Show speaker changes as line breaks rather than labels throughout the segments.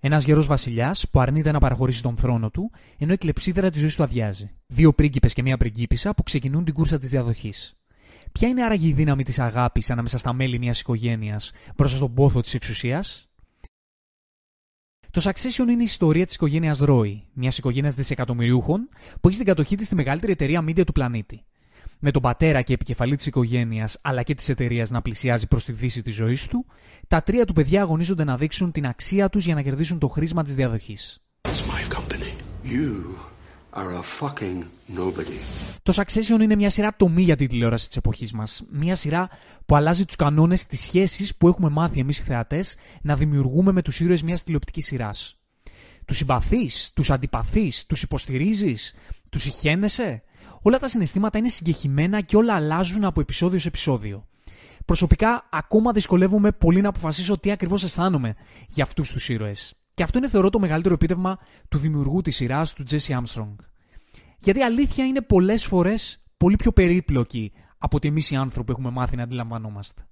Ένας γερός βασιλιάς που αρνείται να παραχωρήσει τον θρόνο του, ενώ η κλεψίδρα της ζωής του αδειάζει. Δύο πρίγκιπες και μία πριγκίπισσα που ξεκινούν την κούρσα της διαδοχής. Ποια είναι άραγε η δύναμη της αγάπης ανάμεσα στα μέλη μιας οικογένειας μπροστά στον πόθο της εξουσίας; Το Succession είναι η ιστορία της οικογένειας Roy, μιας οικογένειας δισεκατομμυριούχων που έχει στην κατοχή της τη μεγαλύτερη εταιρεία media του πλανήτη. Με τον πατέρα και επικεφαλή της οικογένειας αλλά και της εταιρείας να πλησιάζει προς τη δύση της ζωής του, τα τρία του παιδιά αγωνίζονται να δείξουν την αξία τους για να κερδίσουν το χρήσμα της διαδοχής. Το Succession είναι μια σειρά τομή για την τηλεόραση της εποχής μας. Μια σειρά που αλλάζει τους κανόνες τη σχέση που έχουμε μάθει εμείς οι θεατές να δημιουργούμε με τους ήρωες μιας τηλεοπτικής σειράς. Τους συμπαθείς, τους αντιπαθείς, τους υποστηρίζεις, τους συχαίνεσαι. Όλα τα συναισθήματα είναι συγκεχημένα και όλα αλλάζουν από επεισόδιο σε επεισόδιο. Προσωπικά, ακόμα δυσκολεύομαι πολύ να αποφασίσω τι ακριβώς αισθάνομαι για αυτούς τους ήρωες. Και αυτό είναι θεωρώ το μεγαλύτερο επίτευγμα του δημιουργού της σειράς, του Jesse Armstrong. Γιατί η αλήθεια είναι πολλές φορές πολύ πιο περίπλοκη από ότι εμείς οι άνθρωποι έχουμε μάθει να αντιλαμβανόμαστε.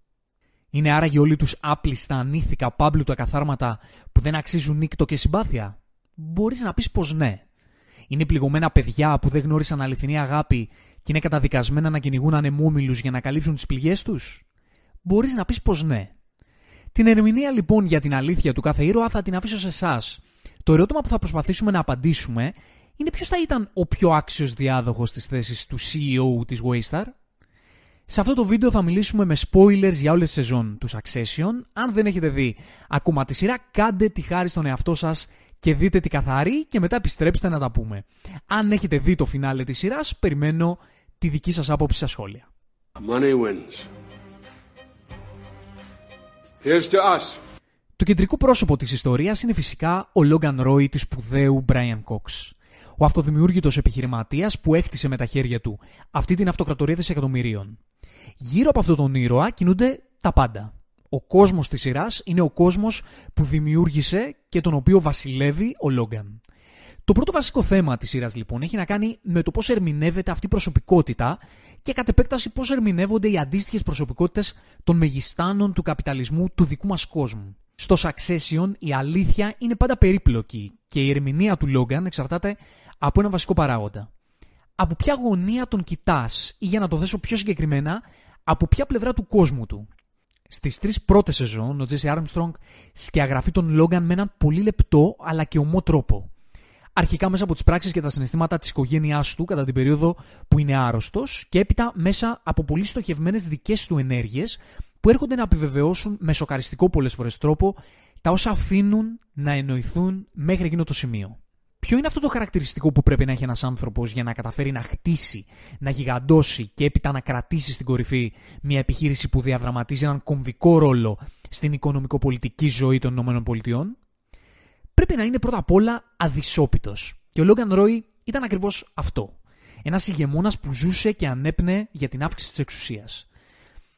Είναι άραγε όλοι τους άπλιστα, ανήθικα, πάμπλουτα καθάρματα που δεν αξίζουν νύκτο και συμπάθεια. Μπορείς να πεις πως ναι. Είναι πληγωμένα παιδιά που δεν γνώρισαν αληθινή αγάπη και είναι καταδικασμένα να κυνηγούν ανεμόμυλους για να καλύψουν τις πληγές τους. Μπορείς να πεις πως ναι. Την ερμηνεία λοιπόν για την αλήθεια του κάθε ήρωα θα την αφήσω σε εσάς. Το ερώτημα που θα προσπαθήσουμε να απαντήσουμε είναι ποιος θα ήταν ο πιο άξιος διάδοχος της θέσης του CEO της Waystar. Σε αυτό το βίντεο θα μιλήσουμε με spoilers για όλες τις σεζόν τους Succession. Αν δεν έχετε δει ακόμα τη σειρά, κάντε τη χάρη στον εαυτό σας και δείτε τη καθαρή και μετά επιστρέψτε να τα πούμε. Αν έχετε δει το φινάλε της σειράς, περιμένω τη δική σας άποψη στα σχόλια. Money wins. Here's to us. Το κεντρικό πρόσωπο της ιστορίας είναι φυσικά ο Logan Roy του σπουδαίου Brian Cox. Ο αυτοδημιούργητος επιχειρηματίας που έκτισε με τα χέρια του αυτή την αυτοκρατορία δισεκατομμυρίων. Γύρω από αυτόν τον ήρωα κινούνται τα πάντα. Ο κόσμος της σειράς είναι ο κόσμος που δημιούργησε και τον οποίο βασιλεύει ο Λόγκαν. Το πρώτο βασικό θέμα της σειράς λοιπόν έχει να κάνει με το πώς ερμηνεύεται αυτή η προσωπικότητα και κατ' επέκταση πώς ερμηνεύονται οι αντίστοιχες προσωπικότητες των μεγιστάνων του καπιταλισμού του δικού μας κόσμου. Στο Succession η αλήθεια είναι πάντα περίπλοκη και η ερμηνεία του Λόγκαν εξαρτάται από ένα βασικό παράγοντα. Από ποια γωνία τον κοιτάς ή για να το δέσω πιο συγκεκριμένα, από ποια πλευρά του κόσμου του; Στις τρεις πρώτες σεζόν, ο Τζέσι Άρμστρονγκ σκιαγραφεί τον Λόγκαν με έναν πολύ λεπτό αλλά και ομό τρόπο. Αρχικά μέσα από τις πράξεις και τα συναισθήματα της οικογένειάς του κατά την περίοδο που είναι άρρωστος και έπειτα μέσα από πολύ στοχευμένες δικές του ενέργειες που έρχονται να επιβεβαιώσουν με σοκαριστικό πολλές φορές τρόπο τα όσα αφήνουν να εννοηθούν μέχρι εκείνο το σημείο. Ποιο είναι αυτό το χαρακτηριστικό που πρέπει να έχει ένας άνθρωπος για να καταφέρει να χτίσει, να γιγαντώσει και έπειτα να κρατήσει στην κορυφή μια επιχείρηση που διαδραματίζει έναν κομβικό ρόλο στην οικονομικοπολιτική ζωή των ΗΠΑ. Πρέπει να είναι πρώτα απ' όλα αδυσόπιτος. Και ο Λόγκαν Ρόι ήταν ακριβώς αυτό. Ένας ηγεμόνας που ζούσε και ανέπνεε για την αύξηση της εξουσίας.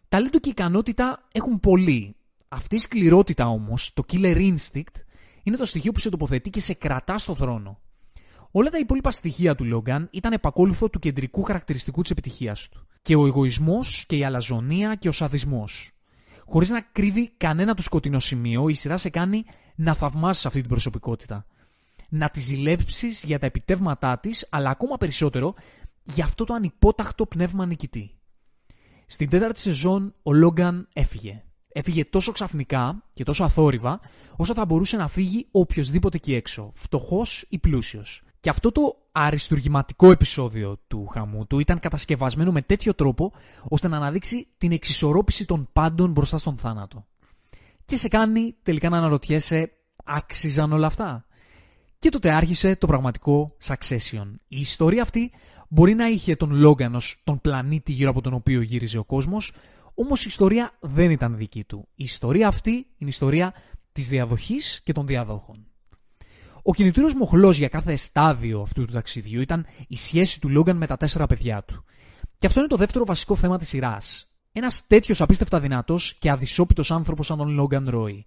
Ταλέντο και ικανότητα έχουν πολύ. Αυτή η σκληρότητα όμως, το killer instinct, είναι το στοιχείο που σε τοποθετεί και σε κρατά στο θρόνο. Όλα τα υπόλοιπα στοιχεία του Λόγκαν ήταν επακόλουθο του κεντρικού χαρακτηριστικού της επιτυχίας του. Και ο εγωισμός και η αλαζονία και ο σαδισμός. Χωρίς να κρύβει κανένα του σκοτεινό σημείο, η σειρά σε κάνει να θαυμάσεις αυτή την προσωπικότητα. Να τη ζηλεύσει για τα επιτεύγματά της, αλλά ακόμα περισσότερο για αυτό το ανυπόταχτο πνεύμα νικητή. Στην τέταρτη σεζόν ο Λόγκαν έφυγε έφυγε τόσο ξαφνικά και τόσο αθόρυβα, όσο θα μπορούσε να φύγει οποιοδήποτε εκεί έξω, φτωχός ή πλούσιος. Και αυτό το αριστουργηματικό επεισόδιο του χαμού του ήταν κατασκευασμένο με τέτοιο τρόπο ώστε να αναδείξει την εξισορρόπηση των πάντων μπροστά στον θάνατο. Και σε κάνει τελικά να αναρωτιέσαι, άξιζαν όλα αυτά; Και τότε άρχισε το πραγματικό Succession. Η ιστορία αυτή μπορεί να είχε τον Λόγκανος, τον πλανήτη γύρω από τον οποίο γύριζε ο κόσμος, Όμως η ιστορία δεν ήταν δική του. Η ιστορία αυτή είναι η ιστορία της διαδοχής και των διαδόχων. Ο κινητήριος μοχλός για κάθε στάδιο αυτού του ταξιδιού ήταν η σχέση του Λόγκαν με τα τέσσερα παιδιά του. Και αυτό είναι το δεύτερο βασικό θέμα της σειράς. Ένας τέτοιος απίστευτα δυνατός και αδυσόπιτος άνθρωπος σαν τον Λόγκαν Ρόι.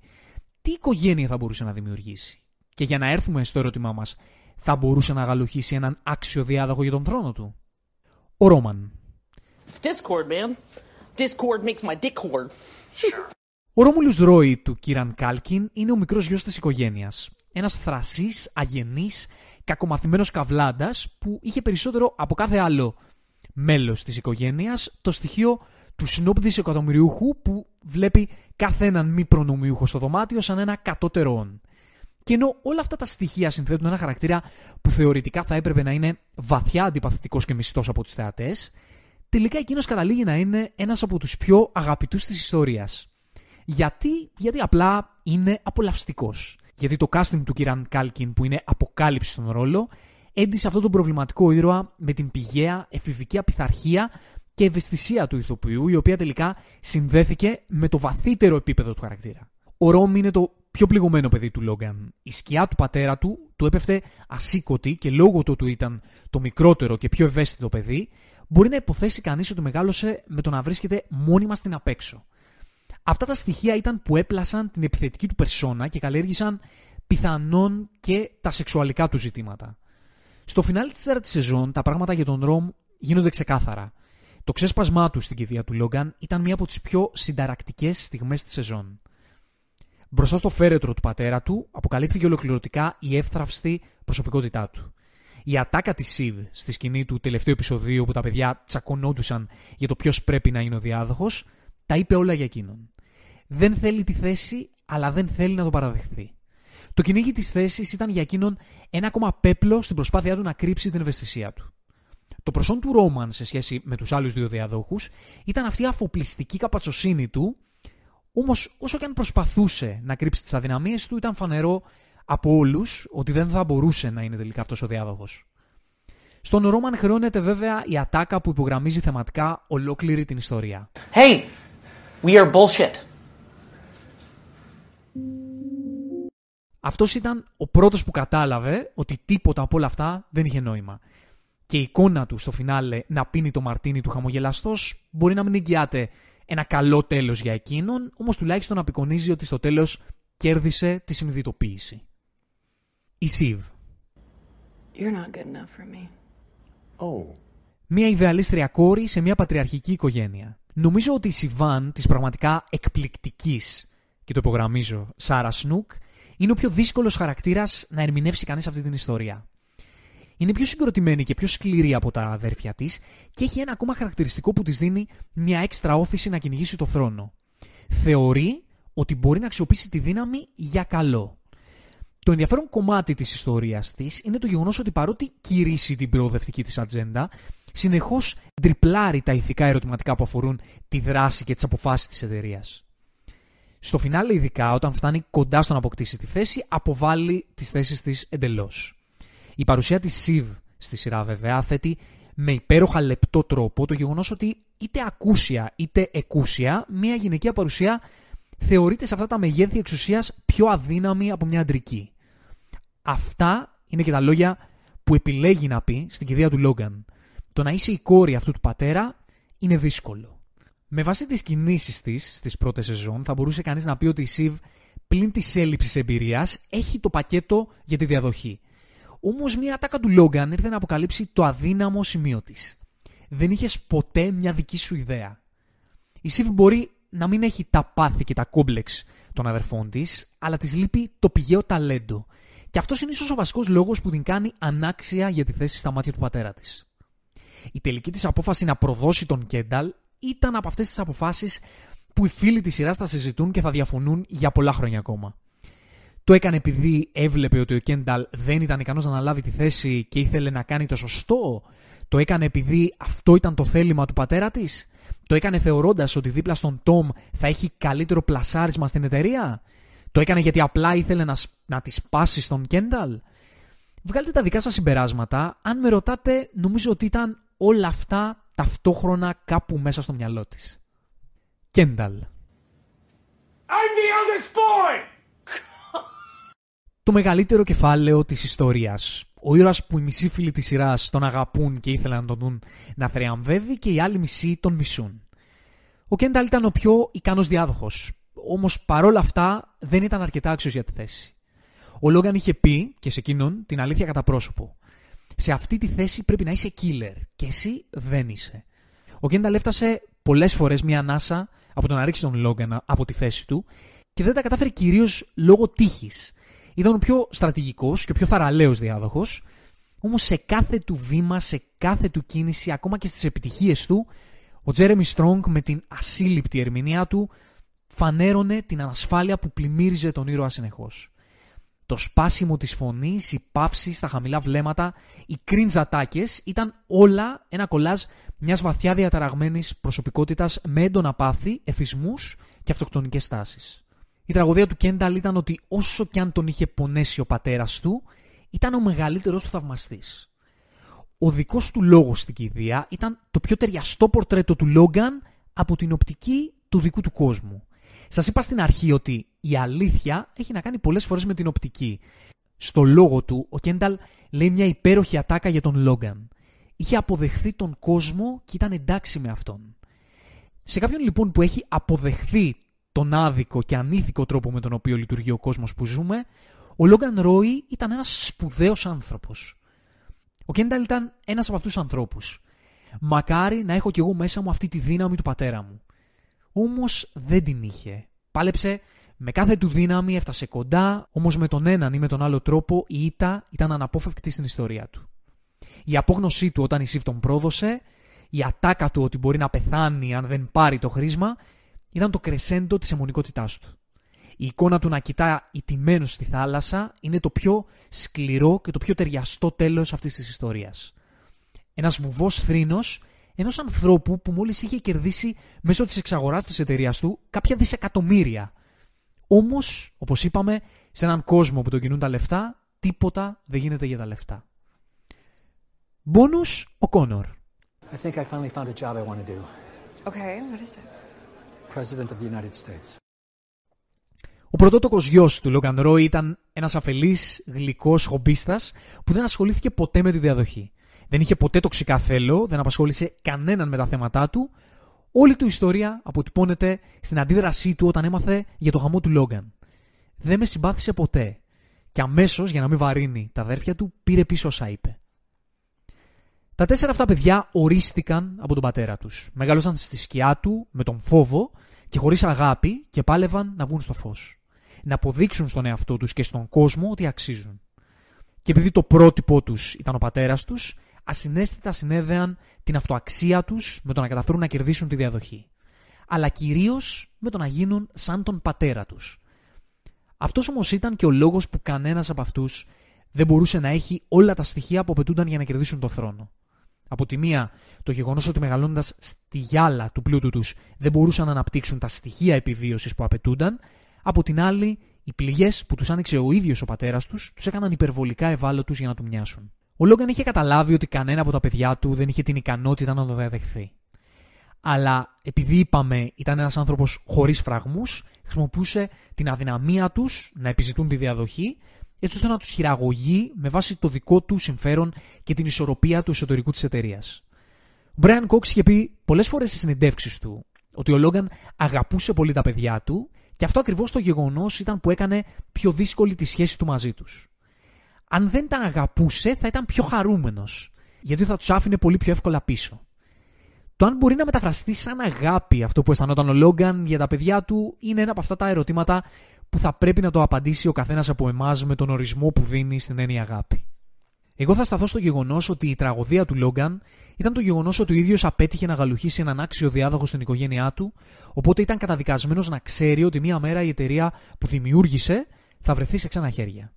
Τι οικογένεια θα μπορούσε να δημιουργήσει; Και για να έρθουμε στο ερώτημά μας, θα μπορούσε να αγαλοχήσει έναν άξιο διάδοχο για τον θρόνο του; Ο Ρόμαν. Discord, man. Discord makes my dick Ο Ρόμουλους Ρόι του Κίραν Κάλκιν είναι ο μικρός γιος της οικογένειας. ένας θρασής, αγενής, κακομαθημένος καβλάντας που είχε περισσότερο από κάθε άλλο μέλος της οικογένειας το στοιχείο του συνόπτης εκατομμυριούχου που βλέπει κάθε έναν μη προνομιούχο στο δωμάτιο σαν ένα κατώτερο Και ενώ όλα αυτά τα στοιχεία συνθέτουν ένα χαρακτήρα που θεωρητικά θα έπρεπε να είναι βαθιά αντιπαθητικός και μισθός από τους θεατές, τελικά εκείνος καταλήγει να είναι ένας από τους πιο αγαπητούς της ιστορίας. Γιατί, γιατί απλά είναι απολαυστικός. Γιατί το casting του Κιραν Κάλκιν που είναι αποκάλυψη στον ρόλο έντυσε αυτόν τον προβληματικό ήρωα με την πηγαία εφηβική απειθαρχία και ευαισθησία του ηθοποιού, η οποία τελικά συνδέθηκε με το βαθύτερο επίπεδο του χαρακτήρα. Ο Ρόμ είναι το πιο πληγωμένο παιδί του Λόγκαν. Η σκιά του πατέρα του του έπεφτε ασήκωτη και λόγω του ότι ήταν το μικρότερο και πιο ευαίσθητο παιδί, μπορεί να υποθέσει κανείς ότι μεγάλωσε με το να βρίσκεται μόνιμα στην απέξω. Αυτά τα στοιχεία ήταν που έπλασαν την επιθετική του περσόνα και καλλιέργησαν πιθανόν και τα σεξουαλικά του ζητήματα. Στο φινάλι της τέταρτης σεζόν, τα πράγματα για τον Ρομ γίνονται ξεκάθαρα. Το ξέσπασμά του στην κηδεία του Λόγκαν ήταν μία από τις πιο συνταρακτικές στιγμές της σεζόν. Μπροστά στο φέρετρο του πατέρα του αποκαλύφθηκε ολοκληρωτικά η εύθραυστη προσωπικότητά του. Η ατάκα της Σιβ στη σκηνή του τελευταίου επεισοδίου που τα παιδιά τσακωνόντουσαν για το ποιος πρέπει να είναι ο διάδοχος, τα είπε όλα για εκείνον. Δεν θέλει τη θέση, αλλά δεν θέλει να το παραδεχθεί. Το κυνήγι της θέσης ήταν για εκείνον ένα ακόμα πέπλο στην προσπάθειά του να κρύψει την ευαισθησία του. Το προσόν του Ρόμαν σε σχέση με τους άλλους δύο διαδόχους ήταν αυτή η αφοπλιστική καπατσοσύνη του, όμως όσο και αν προσπαθούσε να κρύψει τις αδυναμίες του, ήταν φανερό από όλους ότι δεν θα μπορούσε να είναι τελικά αυτός ο διάδοχος. Στον Ρόμαν χρεώνεται βέβαια η ατάκα που υπογραμμίζει θεματικά ολόκληρη την ιστορία.
Hey, we are bullshit.
Αυτός ήταν ο πρώτος που κατάλαβε ότι τίποτα από όλα αυτά δεν είχε νόημα. Και η εικόνα του στο φινάλε να πίνει το μαρτίνι του χαμογελαστός μπορεί να μην εγγυάται ένα καλό τέλος για εκείνον, όμως τουλάχιστον απεικονίζει ότι στο τέλος κέρδισε τη συνειδητοποίηση. Η Σιβ. Oh. Μια ιδεαλίστρια κόρη σε μια πατριαρχική οικογένεια. Νομίζω ότι η Σιβάν της πραγματικά εκπληκτικής, και το υπογραμμίζω, Σάρα Σνουκ, είναι ο πιο δύσκολος χαρακτήρας να ερμηνεύσει κανείς αυτή την ιστορία. Είναι πιο συγκροτημένη και πιο σκληρή από τα αδέρφια της και έχει ένα ακόμα χαρακτηριστικό που της δίνει μια έξτρα όθηση να κυνηγήσει το θρόνο. Θεωρεί ότι μπορεί να αξιοποιήσει τη δύναμη για καλό. Το ενδιαφέρον κομμάτι της ιστορίας της είναι το γεγονός ότι παρότι κηρύσσει την προοδευτική της ατζέντα, συνεχώς τριπλάρει τα ηθικά ερωτηματικά που αφορούν τη δράση και τις αποφάσεις της εταιρείας. Στο φινάλε, ειδικά όταν φτάνει κοντά στο να αποκτήσει τη θέση, αποβάλλει τις θέσεις της εντελώς. Η παρουσία της Σιβ στη σειρά, βέβαια, θέτει με υπέροχα λεπτό τρόπο το γεγονός ότι είτε ακούσια είτε εκούσια, μια γυναικεία παρουσία θεωρείται σε αυτά τα μεγέθη εξουσίας πιο αδύναμη από μια αντρική. Αυτά είναι και τα λόγια που επιλέγει να πει στην κηδεία του Λόγκαν. Το να είσαι η κόρη αυτού του πατέρα είναι δύσκολο. Με βάση τις κινήσεις της στις πρώτες σεζόν, θα μπορούσε κανείς να πει ότι η Σιβ πλην της έλλειψης εμπειρίας έχει το πακέτο για τη διαδοχή. Όμως μια ατάκα του Λόγκαν ήρθε να αποκαλύψει το αδύναμο σημείο της. Δεν είχες ποτέ μια δική σου ιδέα. Η Σιβ μπορεί να μην έχει τα πάθη και τα κόμπλεξ των αδερφών της, αλλά της λείπει το πηγαίο ταλέντο. Και αυτός είναι ίσως ο βασικός λόγος που την κάνει ανάξια για τη θέση στα μάτια του πατέρα της. Η τελική της απόφαση να προδώσει τον Κένταλ ήταν από αυτές τις αποφάσεις που οι φίλοι της σειράς θα συζητούν και θα διαφωνούν για πολλά χρόνια ακόμα. Το έκανε επειδή έβλεπε ότι ο Κένταλ δεν ήταν ικανός να αναλάβει τη θέση και ήθελε να κάνει το σωστό. Το έκανε επειδή αυτό ήταν το θέλημα του πατέρα της. Το έκανε θεωρώντας ότι δίπλα στον Τόμ θα έχει καλύτερο πλασάρισμα στην εταιρεία. Το έκανε γιατί απλά ήθελε να, να τη σπάσει στον Κένταλ. Βγάλτε τα δικά σας συμπεράσματα. Αν με ρωτάτε, νομίζω ότι ήταν όλα αυτά ταυτόχρονα κάπου μέσα στο μυαλό της. Κένταλ. το μεγαλύτερο κεφάλαιο της ιστορίας. Ο ήρωας που οι μισοί φίλοι της σειράς τον αγαπούν και ήθελαν να τον δουν να θριαμβεύει και οι άλλοι μισοί τον μισούν. Ο Κένταλ ήταν ο πιο ικανός διάδοχος, όμως παρόλα αυτά δεν ήταν αρκετά άξιος για τη θέση. Ο Λόγκαν είχε πει, και σε εκείνον, την αλήθεια κατά πρόσωπο. Σε αυτή τη θέση πρέπει να είσαι killer και εσύ δεν είσαι. Ο Κένταλ έφτασε πολλές φορές μία ανάσα από το να ρίξει τον Λόγκαν από τη θέση του και δεν τα κατάφερε κυρίως λόγω τύχης. Ήταν ο πιο στρατηγικός και ο πιο θαραλέος διάδοχος, όμως σε κάθε του βήμα, σε κάθε του κίνηση, ακόμα και στις επιτυχίες του, ο Τζέρεμι Στρόγκ με την ασύλληπτη ερμηνεία του φανέρωνε την ανασφάλεια που πλημμύριζε τον ήρωα συνεχώς. Το σπάσιμο της φωνής, η παύση στα χαμηλά βλέμματα, οι cringe ατάκες ήταν όλα ένα κολάζ μιας βαθιά διαταραγμένης προσωπικότητας με έντονα πάθη, εφισμούς και αυτοκτονικές τάσεις. Η τραγωδία του Κένταλ ήταν ότι όσο κι αν τον είχε πονέσει ο πατέρας του, ήταν ο μεγαλύτερος του θαυμαστής. Ο δικός του λόγος στην κηδεία ήταν το πιο ταιριαστό πορτρέτο του Λόγκαν από την οπτική του δικού του κόσμου. Σας είπα στην αρχή ότι η αλήθεια έχει να κάνει πολλές φορές με την οπτική. Στο λόγο του, ο Κένταλ λέει μια υπέροχη ατάκα για τον Λόγκαν. Είχε αποδεχθεί τον κόσμο και ήταν εντάξει με αυτόν. Σε κάποιον λοιπόν που έχει αποδεχθεί τον άδικο και ανήθικο τρόπο με τον οποίο λειτουργεί ο κόσμος που ζούμε, ο Λόγκαν Ρόι ήταν ένας σπουδαίος άνθρωπος. Ο Κένταλ ήταν ένας από αυτούς τους ανθρώπους. Μακάρι να έχω κι εγώ μέσα μου αυτή τη δύναμη του πατέρα μου. Όμως δεν την είχε. Πάλεψε με κάθε του δύναμη, έφτασε κοντά, όμως με τον έναν ή με τον άλλο τρόπο η ήττα ήταν αναπόφευκτη στην ιστορία του. Η απόγνωσή του όταν η Σιβ τον πρόδωσε, η ατάκα του ότι μπορεί να πεθάνει αν δεν πάρει το χρήσμα, ήταν το κρεσέντο της αιμονικότητάς του. Η εικόνα του να κοιτά ιτημένος στη θάλασσα είναι το πιο σκληρό και το πιο ταιριαστό τέλος αυτής της ιστορίας. Ένας βουβός θρήνος ενός ανθρώπου που μόλις είχε κερδίσει μέσω της εξαγοράς της εταιρείας του κάποια δισεκατομμύρια. Όμως, όπως είπαμε, σε έναν κόσμο που το κινούν τα λεφτά, τίποτα δεν γίνεται για τα λεφτά. Μπόνους, ο Κόνορ.
I think I finally found a job I want to do.
Okay, what is it?
President of the United States.
Ο πρωτότοκος γιος του Λόγκαν Ρόι ήταν ένας αφελής, γλυκός χομπίστας που δεν ασχολήθηκε ποτέ με τη διαδοχή. Δεν είχε ποτέ τοξικά θέλω, δεν απασχόλησε κανέναν με τα θέματα του. Όλη του ιστορία αποτυπώνεται στην αντίδρασή του όταν έμαθε για το χαμό του Λόγκαν. Δεν με συμπάθησε ποτέ. Και αμέσως, για να μην βαρύνει τα αδέρφια του, πήρε πίσω όσα είπε. Τα τέσσερα αυτά παιδιά ορίστηκαν από τον πατέρα τους. Μεγάλωσαν στη σκιά του, με τον φόβο και χωρίς αγάπη και πάλευαν να βγουν στο φως. Να αποδείξουν στον εαυτό τους και στον κόσμο ότι αξίζουν. Και επειδή το πρότυπό τους ήταν ο πατέρας τους, ασυναίσθητα συνέδεαν την αυτοαξία τους με το να καταφέρουν να κερδίσουν τη διαδοχή. Αλλά κυρίως με το να γίνουν σαν τον πατέρα τους. Αυτός όμως ήταν και ο λόγος που κανένας από αυτούς δεν μπορούσε να έχει όλα τα στοιχεία που απαιτούνταν για να κερδίσουν το θρόνο. Από τη μία, το γεγονός ότι μεγαλώνοντας στη γυάλα του πλούτου τους δεν μπορούσαν να αναπτύξουν τα στοιχεία επιβίωσης που απαιτούνταν. Από την άλλη, οι πληγές που τους άνοιξε ο ίδιος ο πατέρας τους τους έκαναν υπερβολικά ευάλωτους για να του μοιάσουν. Ο Λόγκαν είχε καταλάβει ότι κανένα από τα παιδιά του δεν είχε την ικανότητα να το διαδεχθεί. Αλλά επειδή είπαμε ήταν ένας άνθρωπος χωρίς φραγμούς, χρησιμοποιούσε την αδυναμία τους να επιζητούν τη διαδοχή, έτσι ώστε να τους χειραγωγεί με βάση το δικό του συμφέρον και την ισορροπία του εσωτερικού της εταιρείας. Ο Μπρέαν Κόξ είχε πει πολλές φορές στις συνεντεύξεις του ότι ο Λόγκαν αγαπούσε πολύ τα παιδιά του και αυτό ακριβώς το γεγονός ήταν που έκανε πιο δύσκολη τη σχέση του μαζί τους αν δεν τα αγαπούσε, θα ήταν πιο χαρούμενος. Γιατί θα τους άφηνε πολύ πιο εύκολα πίσω. Το αν μπορεί να μεταφραστεί σαν αγάπη αυτό που αισθανόταν ο Λόγκαν για τα παιδιά του είναι ένα από αυτά τα ερωτήματα που θα πρέπει να το απαντήσει ο καθένας από εμάς με τον ορισμό που δίνει στην έννοια αγάπη. Εγώ θα σταθώ στο γεγονός ότι η τραγωδία του Λόγκαν ήταν το γεγονός ότι ο ίδιος απέτυχε να γαλουχίσει έναν άξιο διάδοχο στην οικογένειά του, οπότε ήταν καταδικασμένος να ξέρει ότι μία μέρα η εταιρεία που δημιούργησε θα βρεθεί σε ξένα χέρια.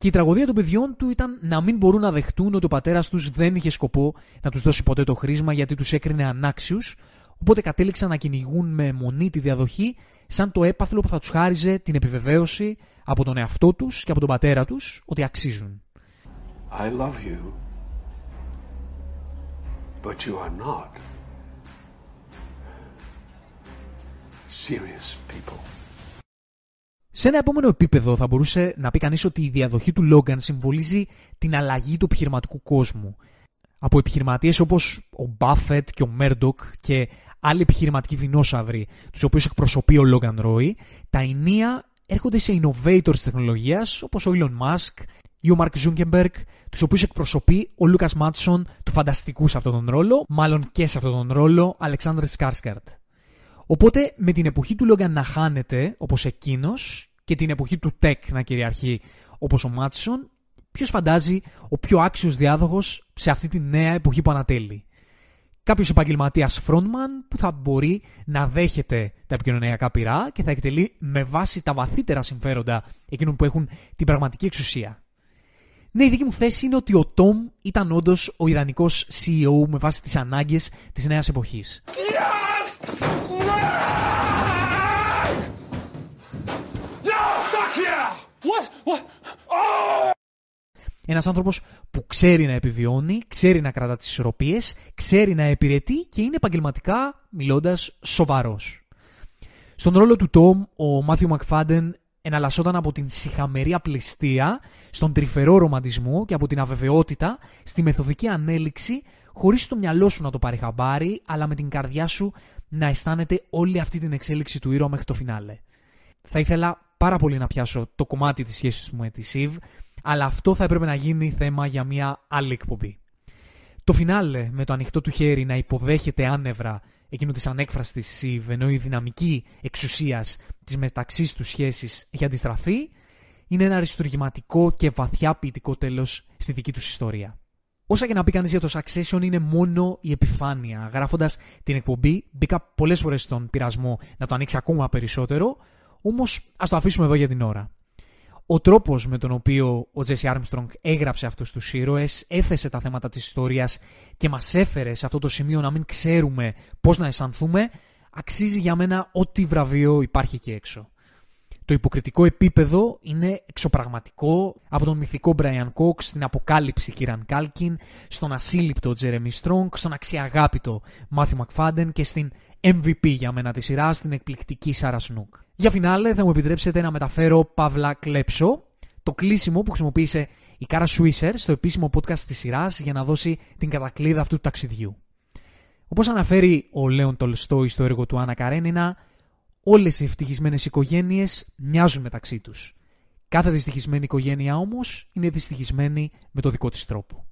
Και η τραγωδία των παιδιών του ήταν να μην μπορούν να δεχτούν ότι ο πατέρας τους δεν είχε σκοπό να τους δώσει ποτέ το χρήσμα γιατί τους έκρινε ανάξιους, οπότε κατέληξαν να κυνηγούν με μονή τη διαδοχή σαν το έπαθλο που θα τους χάριζε την επιβεβαίωση από τον εαυτό τους και από τον πατέρα τους ότι αξίζουν. I love you, but you are not serious people. Σε ένα επόμενο επίπεδο θα μπορούσε να πει κανείς ότι η διαδοχή του Λόγκαν συμβολίζει την αλλαγή του επιχειρηματικού κόσμου. Από επιχειρηματίες όπως ο Μπάφετ και ο Μέρντοκ και άλλοι επιχειρηματικοί δεινόσαυροι, τους οποίους εκπροσωπεί ο Λόγκαν Ρόι, τα ηνία έρχονται σε innovators της τεχνολογίας όπως ο Elon Musk ή ο Mark Zuckerberg, τους οποίους εκπροσωπεί ο Λούκας Μάτσον του φανταστικού σε αυτόν τον ρόλο, μάλλον και σε αυτόν τον ρόλο, Αλεξάντερ Σκάρσγκαρντ. Οπότε με την εποχή του Λόγκαν να χάνεται, όπως εκείνος, και την εποχή του tech να κυριαρχεί όπως ο Μάτσον, ποιος φαντάζει ο πιο άξιος διάδοχος σε αυτή τη νέα εποχή που ανατέλει; Κάποιος επαγγελματίας frontman που θα μπορεί να δέχεται τα επικοινωνιακά πειρά και θα εκτελεί με βάση τα βαθύτερα συμφέροντα εκείνων που έχουν την πραγματική εξουσία. Ναι, η δική μου θέση είναι ότι ο Tom ήταν όντως ο ιδανικός CEO με βάση τις ανάγκες της νέας εποχής. Ένας άνθρωπος που ξέρει να επιβιώνει, ξέρει να κρατά τις ισορροπίες, ξέρει να επιρετεί και είναι επαγγελματικά, μιλώντας, σοβαρός. Στον ρόλο του Τόμ, ο Μάθιου Μακφάντεν εναλλασσόταν από την συχαμερή απληστία στον τρυφερό ρομαντισμό και από την αβεβαιότητα στη μεθοδική ανέλυξη χωρίς το μυαλό σου να το πάρει χαμπάρι, αλλά με την καρδιά σου να αισθάνεται όλη αυτή την εξέλιξη του ήρωα μέχρι το φινάλε. Θα ήθελα πάρα πολύ να πιάσω το κομμάτι της σχέσης μου με τη Σιβ, αλλά αυτό θα έπρεπε να γίνει θέμα για μια άλλη εκπομπή. Το φινάλε με το ανοιχτό του χέρι να υποδέχεται άνευρα εκείνο της ανέκφραστης Σιβ, ενώ η δυναμική εξουσίας της μεταξύ τους σχέσης έχει αντιστραφεί, είναι ένα αριστουργηματικό και βαθιά ποιητικό τέλος στη δική τους ιστορία. Όσα και να πει κανείς για το Succession είναι μόνο η επιφάνεια. Γράφοντας την εκπομπή, μπήκα πολλές φορές στον πειρασμό να το ανοίξει ακόμα περισσότερο, όμως ας το αφήσουμε εδώ για την ώρα. Ο τρόπος με τον οποίο ο Τζέσι Άρμστρονγκ έγραψε αυτούς τους ήρωες, έθεσε τα θέματα της ιστορίας και μας έφερε σε αυτό το σημείο να μην ξέρουμε πώς να αισθανθούμε, αξίζει για μένα ό,τι βραβείο υπάρχει εκεί έξω. Το υποκριτικό επίπεδο είναι εξωπραγματικό από τον μυθικό Brian Cox στην αποκάλυψη Κίραν Κάλκιν, στον ασύλληπτο Jeremy Strong, στον αξιαγάπητο Matthew McFadden και στην MVP για μένα τη σειρά, στην εκπληκτική Σάρα Σνούκ. Για φινάλε θα μου επιτρέψετε να μεταφέρω Παύλα Κλέψο, το κλείσιμο που χρησιμοποίησε η Κάρα Σουίσερ στο επίσημο podcast της σειράς για να δώσει την κατακλείδα αυτού του ταξιδιού. Όπως αναφέρει ο Λέον Τολστόη στο έργο του Άννα Καρένινα, Όλες οι ευτυχισμένες οικογένειες μοιάζουν μεταξύ τους. Κάθε δυστυχισμένη οικογένεια όμως είναι δυστυχισμένη με το δικό της τρόπο.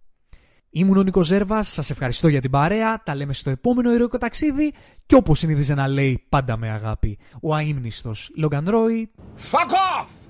Ήμουν ο Νίκος Ζέρβας, σας ευχαριστώ για την παρέα, τα λέμε στο επόμενο ηρωικό ταξίδι και όπως συνήθιζε να λέει πάντα με αγάπη ο αείμνηστος Λόγκαν Ρόι... Fuck off!